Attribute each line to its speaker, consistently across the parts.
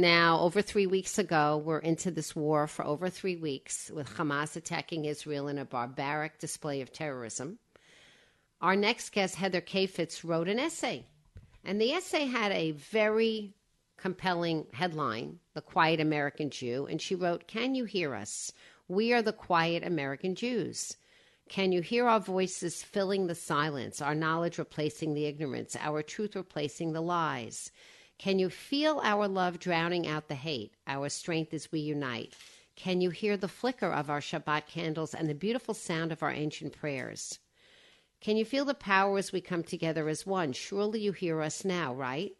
Speaker 1: now over three weeks ago, we're into this war for over three weeks with Hamas attacking Israel in a barbaric display of terrorism. Our next guest, Heather Kafetz, wrote an essay. And the essay had a very compelling headline The Quiet American Jew. And she wrote, Can you hear us? We are the quiet American Jews. Can you hear our voices filling the silence, our knowledge replacing the ignorance, our truth replacing the lies? Can you feel our love drowning out the hate, our strength as we unite? Can you hear the flicker of our Shabbat candles and the beautiful sound of our ancient prayers? Can you feel the power as we come together as one? Surely you hear us now, right?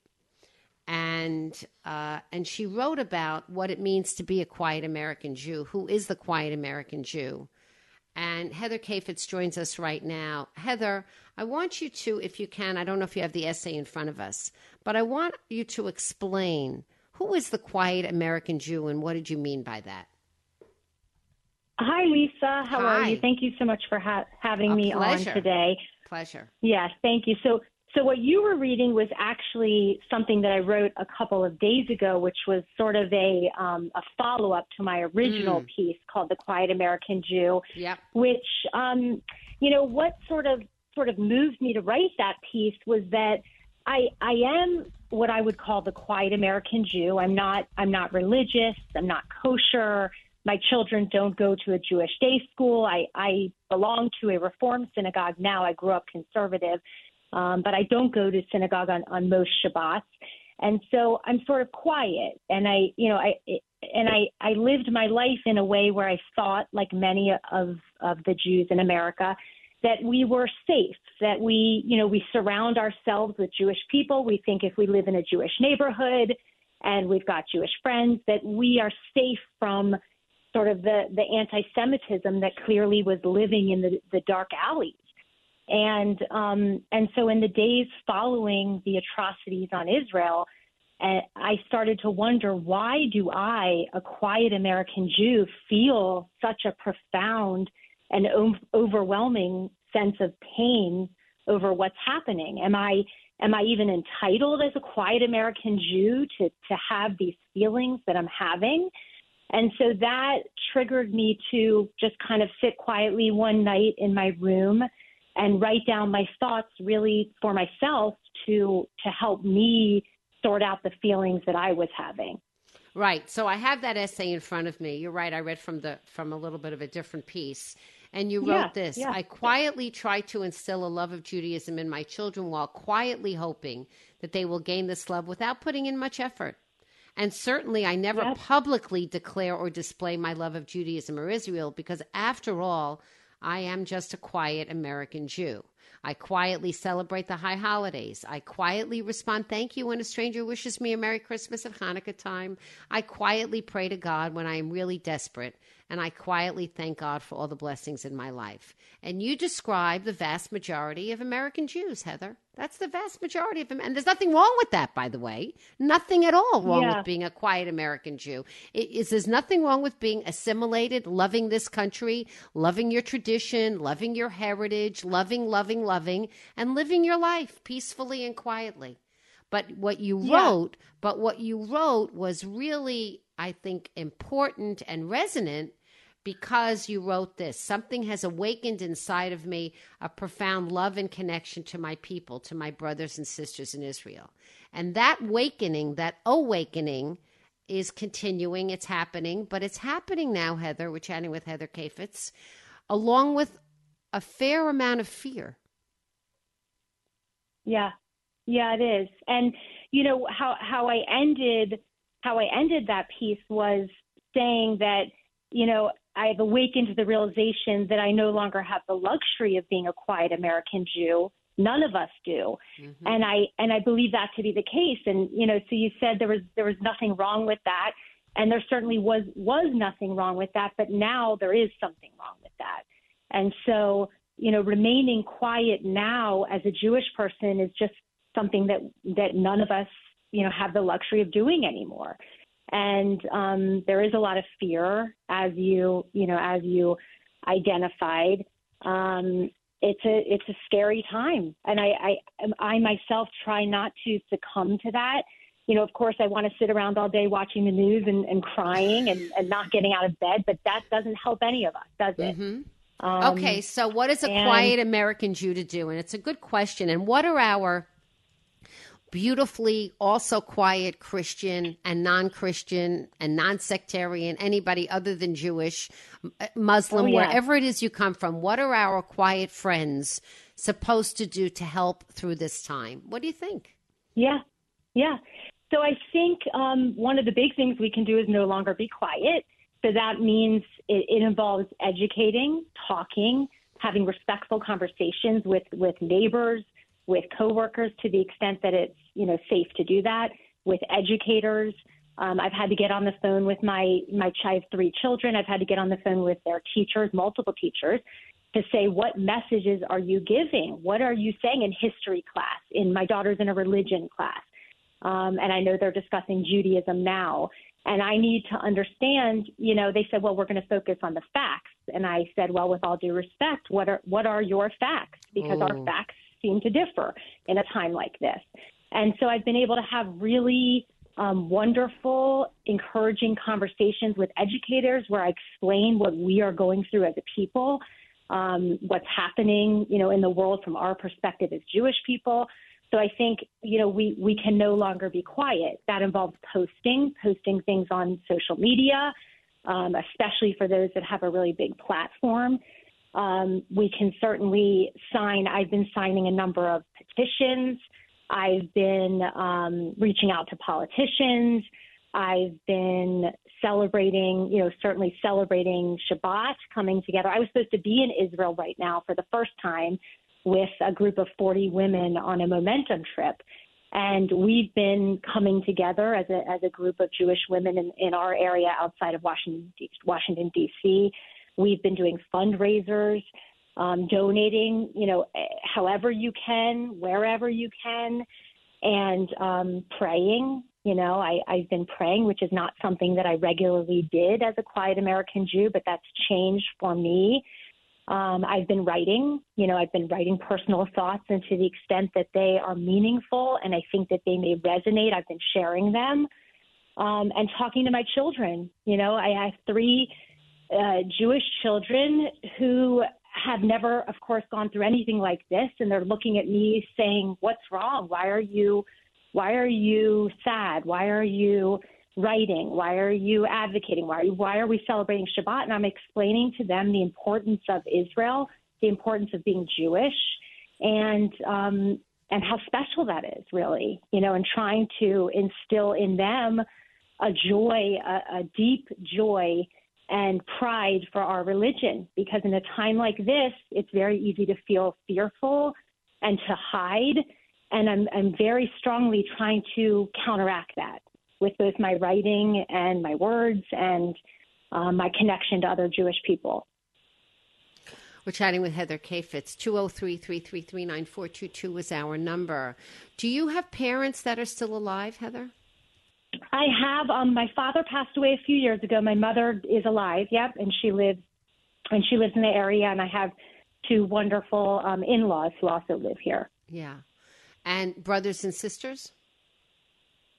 Speaker 1: And uh, and she wrote about what it means to be a quiet American Jew. Who is the quiet American Jew? And Heather Kafetz joins us right now. Heather, I want you to, if you can, I don't know if you have the essay in front of us, but I want you to explain who is the quiet American Jew and what did you mean by that?
Speaker 2: Hi, Lisa. How
Speaker 1: Hi.
Speaker 2: are you? Thank you so much for ha- having
Speaker 1: A
Speaker 2: me
Speaker 1: pleasure.
Speaker 2: on today.
Speaker 1: Pleasure.
Speaker 2: Yes, thank you. So, so what you were reading was actually something that I wrote a couple of days ago, which was sort of a um, a follow up to my original
Speaker 1: Mm.
Speaker 2: piece called "The Quiet American Jew,"
Speaker 1: Yep.
Speaker 2: which um, you know what sort of sort of moved me to write that piece was that I I am what I would call the quiet American Jew. I'm not I'm not religious. I'm not kosher. My children don't go to a Jewish day school. I, I belong to a Reform synagogue now. I grew up conservative, um, but I don't go to synagogue on, on most Shabbats. And so I'm sort of quiet. And I, you know, I, and I, I lived my life in a way where I thought, like many of, of the Jews in America, that we were safe, that we, you know, we surround ourselves with Jewish people. We think if we live in a Jewish neighborhood and we've got Jewish friends, that we are safe from sort of the, the anti-Semitism that clearly was living in the, the dark alleys. And um, and so in the days following the atrocities on Israel, uh, I started to wonder why do I, a quiet American Jew, feel such a profound and o- overwhelming sense of pain over what's happening? Am I am I even entitled as a quiet American Jew to to have these feelings that I'm having? And so that triggered me to just kind of sit quietly one night in my room and write down my thoughts really for myself to to help me sort out the feelings that I was having.
Speaker 1: Right. So I have that essay in front of me. You're right. I read from the from a little bit of a different piece. And you wrote
Speaker 2: Yeah,
Speaker 1: this
Speaker 2: yeah.
Speaker 1: I quietly try to instill a love of Judaism in my children while quietly hoping that they will gain this love without putting in much effort. And certainly, I never publicly declare or display my love of Judaism or Israel because, after all, I am just a quiet American Jew. I quietly celebrate the high holidays. I quietly respond thank you when a stranger wishes me a Merry Christmas at Hanukkah time. I quietly pray to God when I am really desperate. And I quietly thank God for all the blessings in my life. And you describe the vast majority of American Jews, Heather. That's the vast majority of them. And there's nothing wrong with that, by the way. Nothing at all wrong
Speaker 2: Yeah.
Speaker 1: with being a quiet American Jew. It is there's nothing wrong with being assimilated, loving this country, loving your tradition, loving your heritage, loving, loving, loving, and living your life peacefully and quietly. But what you
Speaker 2: Yeah.
Speaker 1: wrote, but what you wrote was really, I think, important and resonant because you wrote this. Something has awakened inside of me a profound love and connection to my people, to my brothers and sisters in Israel. And that awakening, that awakening, is continuing. It's happening, but it's happening now, Heather. We're chatting with Heather Kafetz, along with a fair amount of fear.
Speaker 2: Yeah, yeah, it is. And you know how how I ended how I ended that piece was saying that you know I've awakened to the realization that I no longer have the luxury of being a quiet American Jew. None of us do, mm-hmm. and I and I believe that to be the case. And you know, so you said there was there was nothing wrong with that, and there certainly was was nothing wrong with that. But now there is something wrong with that, and so you know, remaining quiet now as a Jewish person is just something that that none of us you know have the luxury of doing anymore and um, there is a lot of fear as you you know as you identified. Um, it's a it's a scary time. And I, I i myself try not to succumb to that. You know of course i want to sit around all day watching the news and, and crying and, and not getting out of bed but that doesn't help any of us does it?
Speaker 1: Mm-hmm. um, okay so what is a and, quiet american jew to do? And it's a good question. And what are our beautifully also quiet Christian and non Christian and non sectarian, anybody other than Jewish, uh, Muslim, oh, yeah. wherever it is you come from, what are our quiet friends supposed to do to help through this time? What do you think?
Speaker 2: Yeah, yeah. So I think um, one of the big things we can do is no longer be quiet. So that means it, it involves educating, talking, having respectful conversations with, with neighbors, with coworkers to the extent that it's you know safe to do that with educators. Um, I've had to get on the phone with my my I have three children. I've had to get on the phone with their teachers, multiple teachers, to say what messages are you giving? What are you saying in history class? In my daughter's in a religion class, um, and I know they're discussing Judaism now. And I need to understand, you know, they said, well, we're going to focus on the facts. And I said, well, with all due respect, what are what are your facts? Because our facts seem to differ in a time like this. And so I've been able to have really um, wonderful, encouraging conversations with educators where I explain what we are going through as a people, um, what's happening, you know, in the world from our perspective as Jewish people. So I think, you know, we, we can no longer be quiet. That involves posting, posting things on social media, um, especially for those that have a really big platform um, we can certainly sign. I've been signing a number of petitions. I've been um, reaching out to politicians. I've been celebrating, you know, certainly celebrating Shabbat, coming together. I was supposed to be in Israel right now for the first time with a group of 40 women on a momentum trip. And we've been coming together as a, as a group of Jewish women in, in our area outside of Washington, Washington D.C. We've been doing fundraisers, um, donating, you know, however you can, wherever you can, and um, praying. You know, I, I've been praying, which is not something that I regularly did as a quiet American Jew, but that's changed for me. Um, I've been writing, you know, I've been writing personal thoughts, and to the extent that they are meaningful and I think that they may resonate, I've been sharing them um, and talking to my children. You know, I have three uh, Jewish children who have never, of course, gone through anything like this, and they're looking at me saying, "What's wrong? Why are you, why are you sad? Why are you writing? Why are you advocating? Why, why are we celebrating Shabbat?" And I'm explaining to them the importance of Israel, the importance of being Jewish, and um, and how special that is, really, you know, and trying to instill in them a joy, a, a deep joy and pride for our religion because in a time like this, it's very easy to feel fearful and to hide. And I'm, I'm very strongly trying to counteract that with both my writing and my words and uh, my connection to other Jewish people.
Speaker 1: We're chatting with Heather Kafetz. 203 333 9422 is our number. Do you have parents that are still alive, Heather?
Speaker 2: I have. Um, my father passed away a few years ago. My mother is alive. Yep, and she lives, and she lives in the area. And I have two wonderful um, in-laws who also live here.
Speaker 1: Yeah, and brothers and sisters.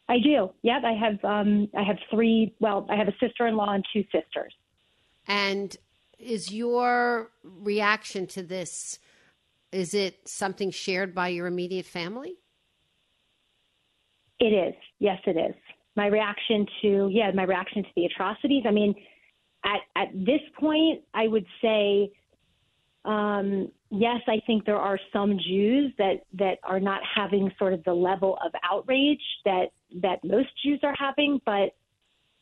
Speaker 2: I do. Yep, I have. Um, I have three. Well, I have a sister-in-law and two sisters.
Speaker 1: And is your reaction to this? Is it something shared by your immediate family?
Speaker 2: It is. Yes, it is. My reaction to yeah my reaction to the atrocities. I mean, at at this point, I would say. Um, yes, I think there are some Jews that, that are not having sort of the level of outrage that that most Jews are having, but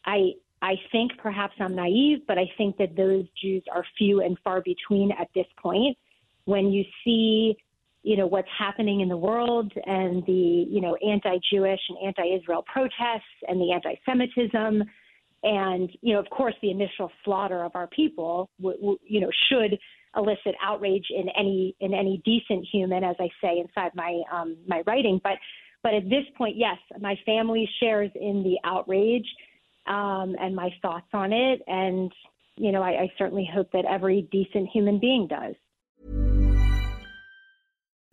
Speaker 2: I I think perhaps I'm naive, but I think that those Jews are few and far between at this point. When you see, you know, what's happening in the world and the, you know, anti-Jewish and anti-Israel protests and the anti-Semitism, and you know, of course, the initial slaughter of our people, w- w- you know, should elicit outrage in any in any decent human, as I say inside my um, my writing. But but at this point, yes, my family shares in the outrage um, and my thoughts on it. And, you know, I, I certainly hope that every decent human being does.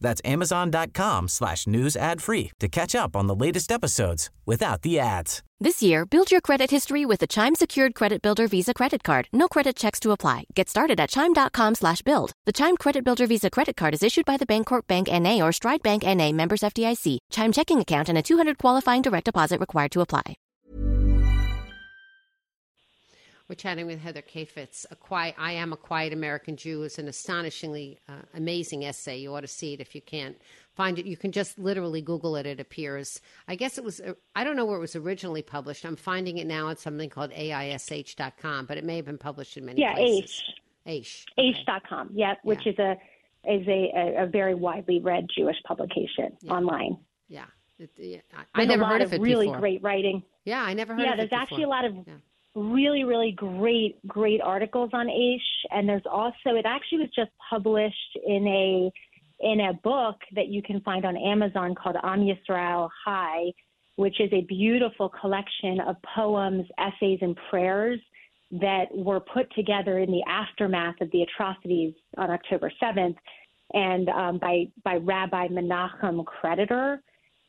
Speaker 3: That's amazon.com slash news ad free to catch up on the latest episodes without the ads.
Speaker 4: This year, build your credit history with the Chime Secured Credit Builder Visa Credit Card. No credit checks to apply. Get started at Chime.com slash build. The Chime Credit Builder Visa Credit Card is issued by the Bancorp Bank N.A. or Stride Bank N.A. members FDIC. Chime checking account and a 200 qualifying direct deposit required to apply.
Speaker 1: We're chatting with Heather Kafetz. A quiet, I am a quiet American Jew is an astonishingly uh, amazing essay. You ought to see it if you can't find it. You can just literally Google it. It appears. I guess it was. Uh, I don't know where it was originally published. I'm finding it now at something called aish.com, but it may have been published in many places.
Speaker 2: yeah,
Speaker 1: places.
Speaker 2: Aish.
Speaker 1: Aish. Okay.
Speaker 2: Aish.com. Yeah, which yeah. is a is a, a, very widely read Jewish publication
Speaker 1: yeah.
Speaker 2: online.
Speaker 1: Yeah. It, yeah. I, I never heard of,
Speaker 2: of it really
Speaker 1: before.
Speaker 2: great writing.
Speaker 1: Yeah, I never heard
Speaker 2: yeah,
Speaker 1: of
Speaker 2: it.
Speaker 1: Yeah,
Speaker 2: there's actually a lot of really, really great, great articles on Aish. And there's also, it actually was just published in a in a book that you can find on Amazon called Am Yisrael Chai, which is a beautiful collection of poems, essays, and prayers that were put together in the aftermath of the atrocities on October 7th, and um, by by Rabbi Menachem Creditor,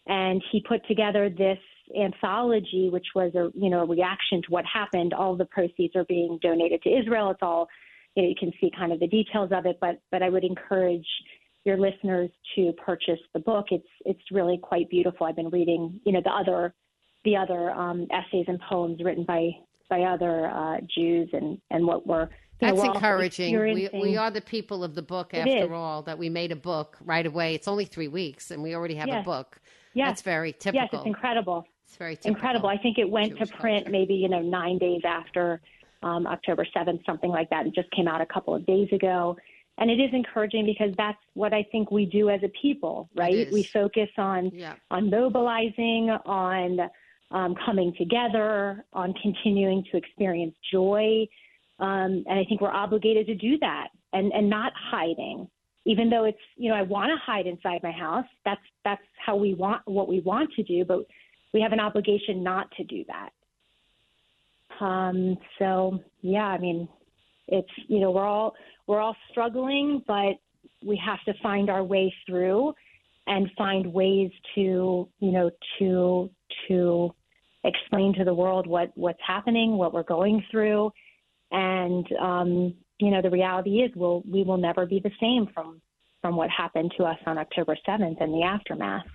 Speaker 2: and he put together this anthology, which was a you know a reaction to what happened. All the proceeds are being donated to Israel. It's all you know. You can see kind of the details of it, but but I would encourage your listeners to purchase the book. It's it's really quite beautiful. I've been reading you know the other the other um, essays and poems written by by other uh, Jews and and what were
Speaker 1: that's
Speaker 2: know,
Speaker 1: encouraging. We, we are the people of the book,
Speaker 2: it
Speaker 1: after
Speaker 2: is.
Speaker 1: all, that we made a book right away. It's only three weeks, and we already have
Speaker 2: yes.
Speaker 1: a book.
Speaker 2: Yes.
Speaker 1: That's very typical.
Speaker 2: Yes, it's incredible.
Speaker 1: It's very typical.
Speaker 2: incredible. I think it went
Speaker 1: Jewish
Speaker 2: to print
Speaker 1: culture.
Speaker 2: maybe you know nine days after um, October seventh, something like that. It just came out a couple of days ago, and it is encouraging because that's what I think we do as a people, right? We focus on
Speaker 1: Yeah.
Speaker 2: on mobilizing, on um, coming together, on continuing to experience joy, um, and I think we're obligated to do that and and not hiding. Even though it's you know I want to hide inside my house, that's that's how we want what we want to do, but we have an obligation not to do that. Um, so yeah, I mean, it's you know we're all we're all struggling, but we have to find our way through and find ways to you know to to explain to the world what what's happening, what we're going through, and um, you know the reality is we'll we will never be the same from from what happened to us on October seventh and the aftermath.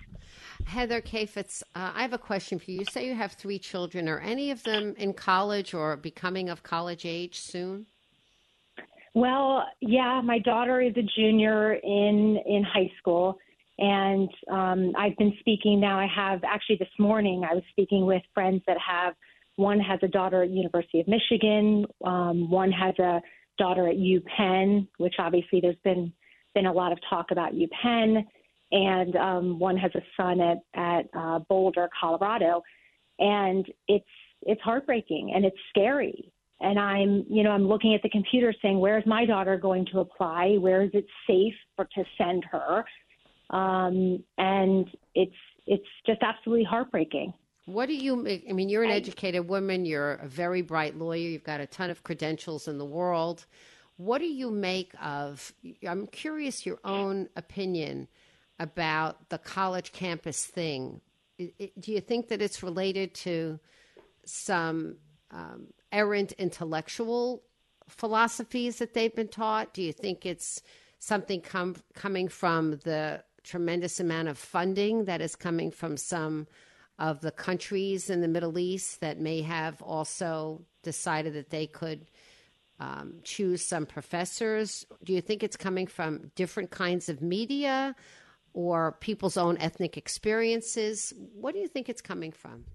Speaker 1: Heather Kafetz, uh, I have a question for you. You say you have three children. Are any of them in college or becoming of college age soon?
Speaker 2: Well, yeah, my daughter is a junior in in high school, and um, I've been speaking now. I have actually this morning I was speaking with friends that have one has a daughter at University of Michigan, um, one has a daughter at UPenn, which obviously there's been been a lot of talk about UPenn, and um, one has a son at at uh, Boulder, Colorado, and it's it's heartbreaking and it's scary and I'm, you know, I'm looking at the computer saying, where's my daughter going to apply? Where is it safe for to send her? Um, and it's it's just absolutely heartbreaking.
Speaker 1: What do you make? I mean, you're an
Speaker 2: I-
Speaker 1: educated woman. You're a very bright lawyer. You've got a ton of credentials in the world. What do you make of? I'm curious your own opinion about the college campus thing. It, it, do you think that it's related to some um, errant intellectual philosophies that they've been taught? Do you think it's something com- coming from the tremendous amount of funding that is coming from some of the countries in the Middle East that may have also decided that they could um, choose some professors? Do you think it's coming from different kinds of media or people's own ethnic experiences? What do you think it's coming from?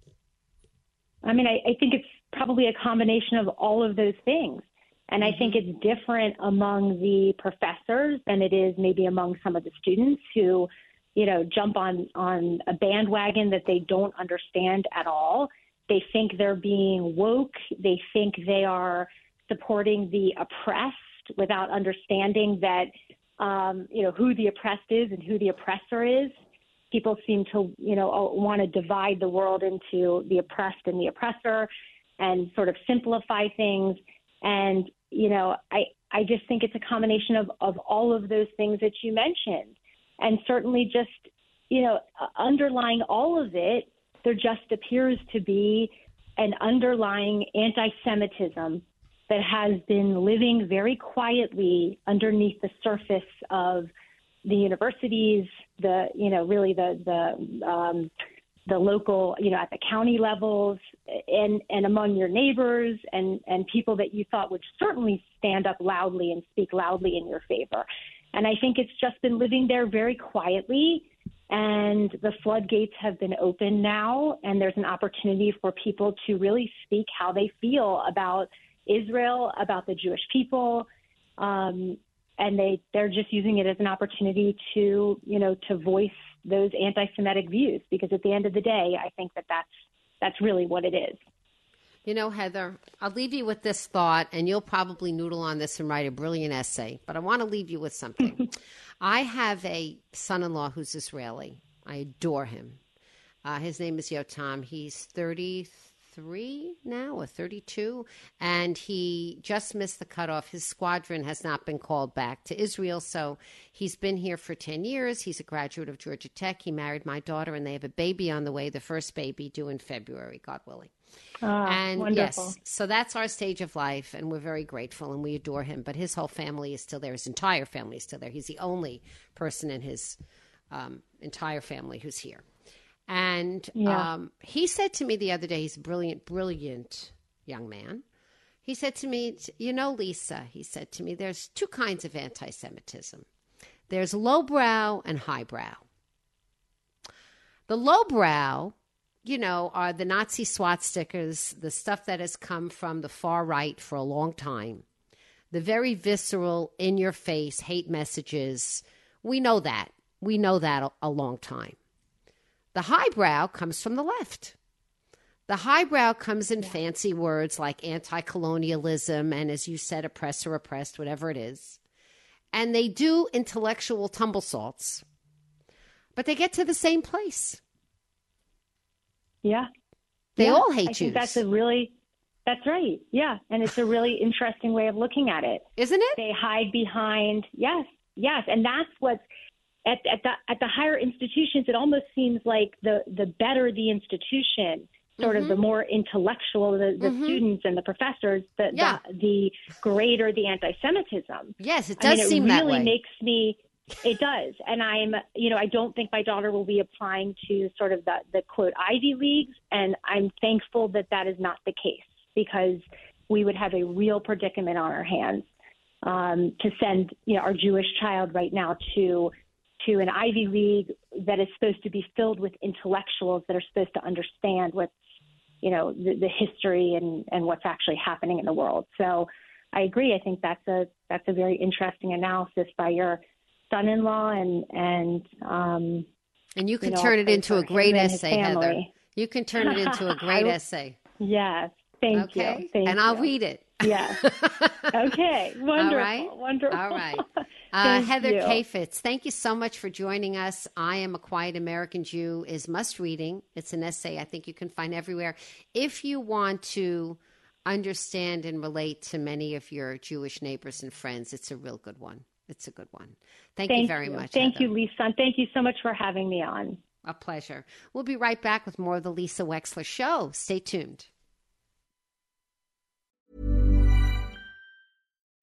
Speaker 2: I mean, I, I think it's probably a combination of all of those things. And I think mm-hmm. it's different among the professors than it is maybe among some of the students who, you know, jump on on a bandwagon that they don't understand at all. They think they're being woke. They think they are supporting the oppressed without understanding that, um, you know, who the oppressed is and who the oppressor is. People seem to, you know, want to divide the world into the oppressed and the oppressor, and sort of simplify things. And you know, I, I just think it's a combination of, of all of those things that you mentioned. And certainly just, you know, underlying all of it, there just appears to be an underlying anti Semitism that has been living very quietly underneath the surface of the universities, the, you know, really the, the, um, the local, you know, at the county levels and, and among your neighbors and, and people that you thought would certainly stand up loudly and speak loudly in your favor. And I think it's just been living there very quietly. And the floodgates have been open now, and there's an opportunity for people to really speak how they feel about Israel, about the Jewish people, um, and they they're just using it as an opportunity to you know to voice those anti-Semitic views because at the end of the day, I think that that's that's really what it is.
Speaker 1: You know, Heather, I'll leave you with this thought, and you'll probably noodle on this and write a brilliant essay. But I want to leave you with something. I have a son-in-law who's Israeli. I adore him. Uh, his name is Yotam. He's 33 33 now or 32, and he just missed the cutoff. His squadron has not been called back to Israel, so he's been here for 10 years. He's a graduate of Georgia Tech. He married my daughter, and they have a baby on the way, the first baby due in February, God willing.
Speaker 2: Ah, and wonderful.
Speaker 1: yes, so that's our stage of life, and we're very grateful and we adore him. But his whole family is still there. His entire family is still there. He's the only person in his um, entire family who's here. And yeah. um, he said to me the other day, he's a brilliant, brilliant young man. He said to me, You know, Lisa, he said to me, there's two kinds of anti Semitism there's lowbrow and highbrow. The lowbrow, you know, are the Nazi SWAT stickers, the stuff that has come from the far right for a long time, the very visceral, in your face hate messages. We know that. We know that a long time. The highbrow comes from the left. The highbrow comes in fancy words like anti colonialism and, as you said, oppressor, oppressed, whatever it is. And they do intellectual tumble salts, but they get to the same place.
Speaker 2: Yeah.
Speaker 1: They
Speaker 2: yeah.
Speaker 1: all hate
Speaker 2: I
Speaker 1: Jews.
Speaker 2: that's a really, that's right. Yeah. And it's a really interesting way of looking at it.
Speaker 1: Isn't it?
Speaker 2: They hide behind, yes, yes. And that's what's, at, at the at the higher institutions, it almost seems like the the better the institution, sort mm-hmm. of the mm-hmm. more intellectual the, the mm-hmm. students and the professors, the, yeah. the, the greater the anti-Semitism.
Speaker 1: Yes, it does
Speaker 2: I mean,
Speaker 1: seem
Speaker 2: it
Speaker 1: that
Speaker 2: really
Speaker 1: way.
Speaker 2: makes me. It does, and I'm, you know, I don't think my daughter will be applying to sort of the the quote Ivy leagues, and I'm thankful that that is not the case because we would have a real predicament on our hands um, to send, you know, our Jewish child right now to to an Ivy League that is supposed to be filled with intellectuals that are supposed to understand what's, you know, the, the history and, and what's actually happening in the world. So I agree. I think that's a that's a very interesting analysis by your son-in-law and and um,
Speaker 1: and you can you know, turn it into a great essay, Heather. You can turn it into a great essay.
Speaker 2: Yes, thank
Speaker 1: okay?
Speaker 2: you. Thank
Speaker 1: and I'll read it.
Speaker 2: Yes. okay. Wonderful.
Speaker 1: All right.
Speaker 2: Wonderful.
Speaker 1: All right. Uh, Heather you. Kafetz, thank you so much for joining us. I Am a Quiet American Jew is must reading. It's an essay I think you can find everywhere. If you want to understand and relate to many of your Jewish neighbors and friends, it's a real good one. It's a good one. Thank,
Speaker 2: Thank
Speaker 1: you very much.
Speaker 2: Thank
Speaker 1: Heather.
Speaker 2: you, Lisa. And thank you so much for having me on.
Speaker 1: A pleasure. We'll be right back with more of the Lisa Wexler Show. Stay tuned.